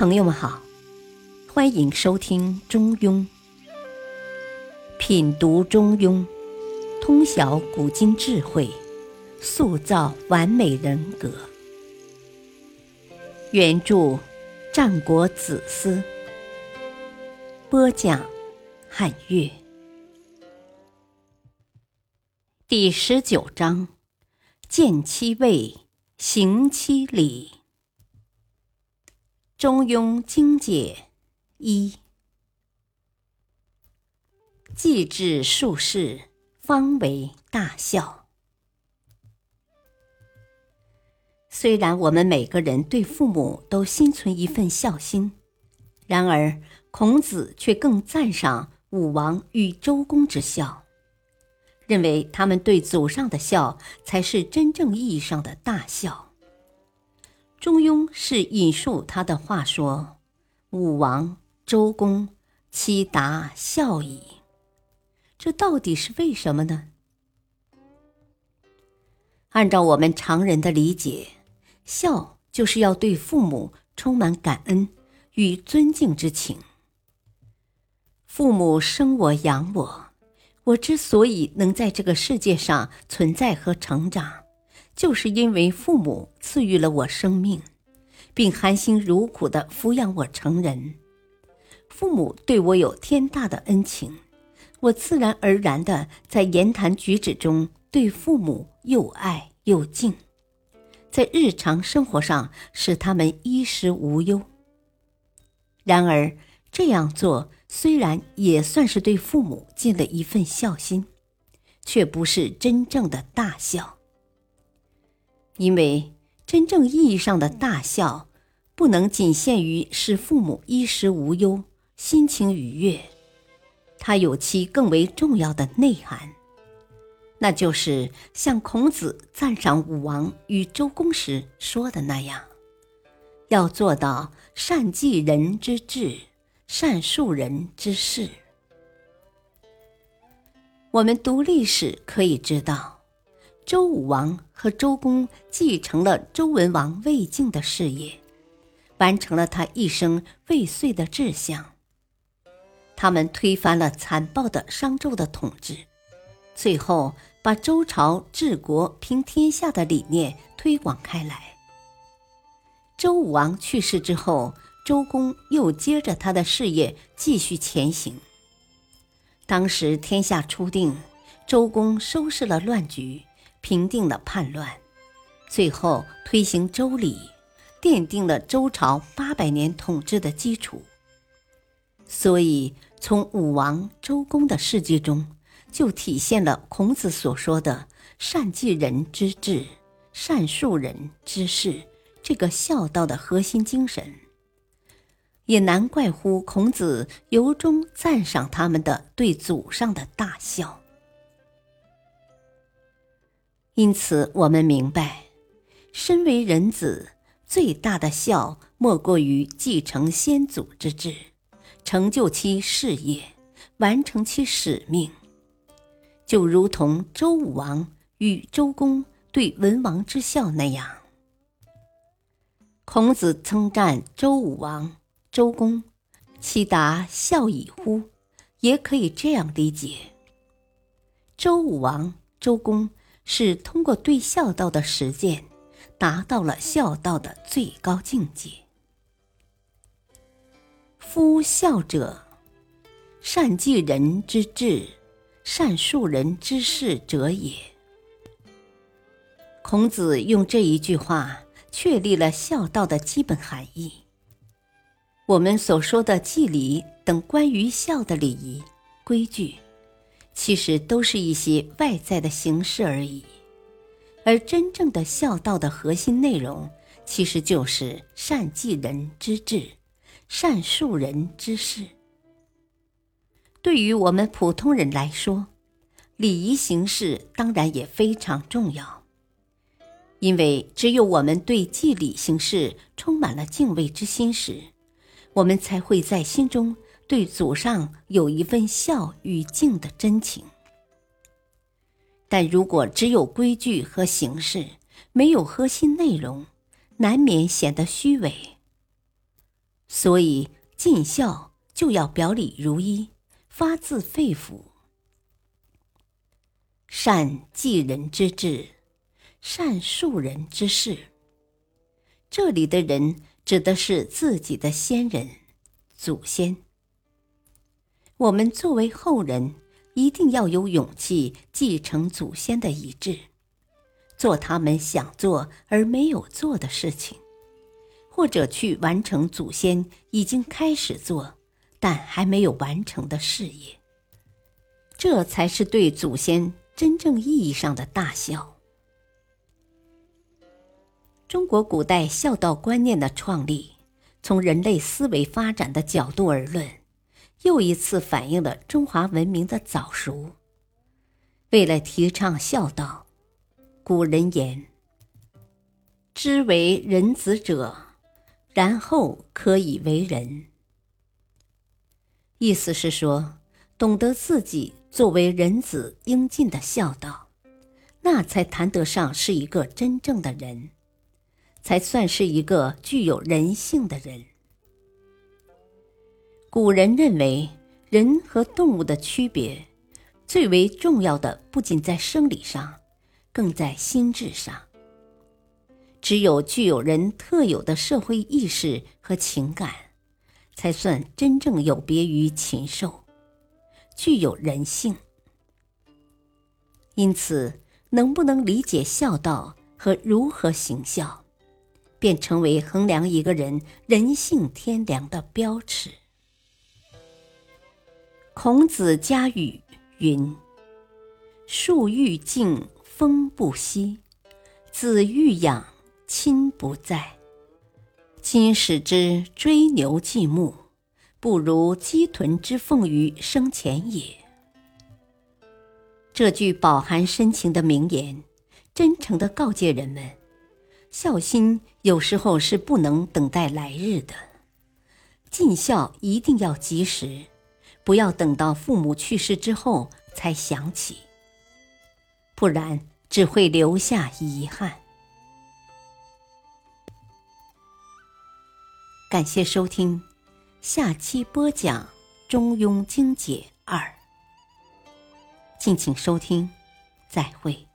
朋友们好，欢迎收听《中庸》，品读《中庸》，通晓古今智慧，塑造完美人格。原著：战国子思，播讲：汉乐。第十九章：见其位，行其礼。中庸精解一：既至术士，方为大孝。虽然我们每个人对父母都心存一份孝心，然而孔子却更赞赏武王与周公之孝，认为他们对祖上的孝才是真正意义上的大孝。中庸是引述他的话说：“武王、周公，其达孝矣。”这到底是为什么呢？按照我们常人的理解，孝就是要对父母充满感恩与尊敬之情。父母生我养我，我之所以能在这个世界上存在和成长。就是因为父母赐予了我生命，并含辛茹苦的抚养我成人，父母对我有天大的恩情，我自然而然的在言谈举止中对父母又爱又敬，在日常生活上使他们衣食无忧。然而这样做虽然也算是对父母尽了一份孝心，却不是真正的大孝。因为真正意义上的大孝，不能仅限于使父母衣食无忧、心情愉悦，它有其更为重要的内涵，那就是像孔子赞赏武王与周公时说的那样，要做到善济人之志，善述人之事。我们读历史可以知道。周武王和周公继承了周文王魏晋的事业，完成了他一生未遂的志向。他们推翻了残暴的商纣的统治，最后把周朝治国平天下的理念推广开来。周武王去世之后，周公又接着他的事业继续前行。当时天下初定，周公收拾了乱局。平定了叛乱，最后推行周礼，奠定了周朝八百年统治的基础。所以，从武王、周公的事迹中，就体现了孔子所说的“善济人之志，善述人之事”这个孝道的核心精神。也难怪乎孔子由衷赞赏他们的对祖上的大孝。因此，我们明白，身为人子，最大的孝莫过于继承先祖之志，成就其事业，完成其使命。就如同周武王与周公对文王之孝那样。孔子称赞周武王、周公，其达孝矣乎？也可以这样理解：周武王、周公。是通过对孝道的实践，达到了孝道的最高境界。夫孝者，善济人之志，善述人之事者也。孔子用这一句话确立了孝道的基本含义。我们所说的祭礼等关于孝的礼仪规矩。其实都是一些外在的形式而已，而真正的孝道的核心内容，其实就是善济人之志，善述人之事。对于我们普通人来说，礼仪形式当然也非常重要，因为只有我们对祭礼形式充满了敬畏之心时，我们才会在心中。对祖上有一份孝与敬的真情，但如果只有规矩和形式，没有核心内容，难免显得虚伪。所以尽孝就要表里如一，发自肺腑。善济人之志，善树人之事。这里的人指的是自己的先人、祖先。我们作为后人，一定要有勇气继承祖先的遗志，做他们想做而没有做的事情。或者去完成祖先已经开始做但还没有完成的事业，这才是对祖先真正意义上的大孝。中国古代孝道观念的创立，从人类思维发展的角度而论，又一次反映了中华文明的早熟。为了提倡孝道，古人言：“知为人子者。”然后可以为人，意思是说，懂得自己作为人子应尽的孝道，那才谈得上是一个真正的人，才算是一个具有人性的人。古人认为，人和动物的区别，最为重要的不仅在生理上，更在心智上。只有具有人特有的社会意识和情感，才算真正有别于禽兽，具有人性。因此，能不能理解孝道和如何行孝，便成为衡量一个人人性天良的标尺。孔子家语云：“树欲静风不息，子欲养。”亲不在，今使之追牛继牧，不如鸡豚之凤于生前也。这句饱含深情的名言，真诚的告诫人们：孝心有时候是不能等待来日的，尽孝一定要及时，不要等到父母去世之后才想起，不然只会留下遗憾。感谢收听，下期播讲《中庸精解二》，敬请收听，再会。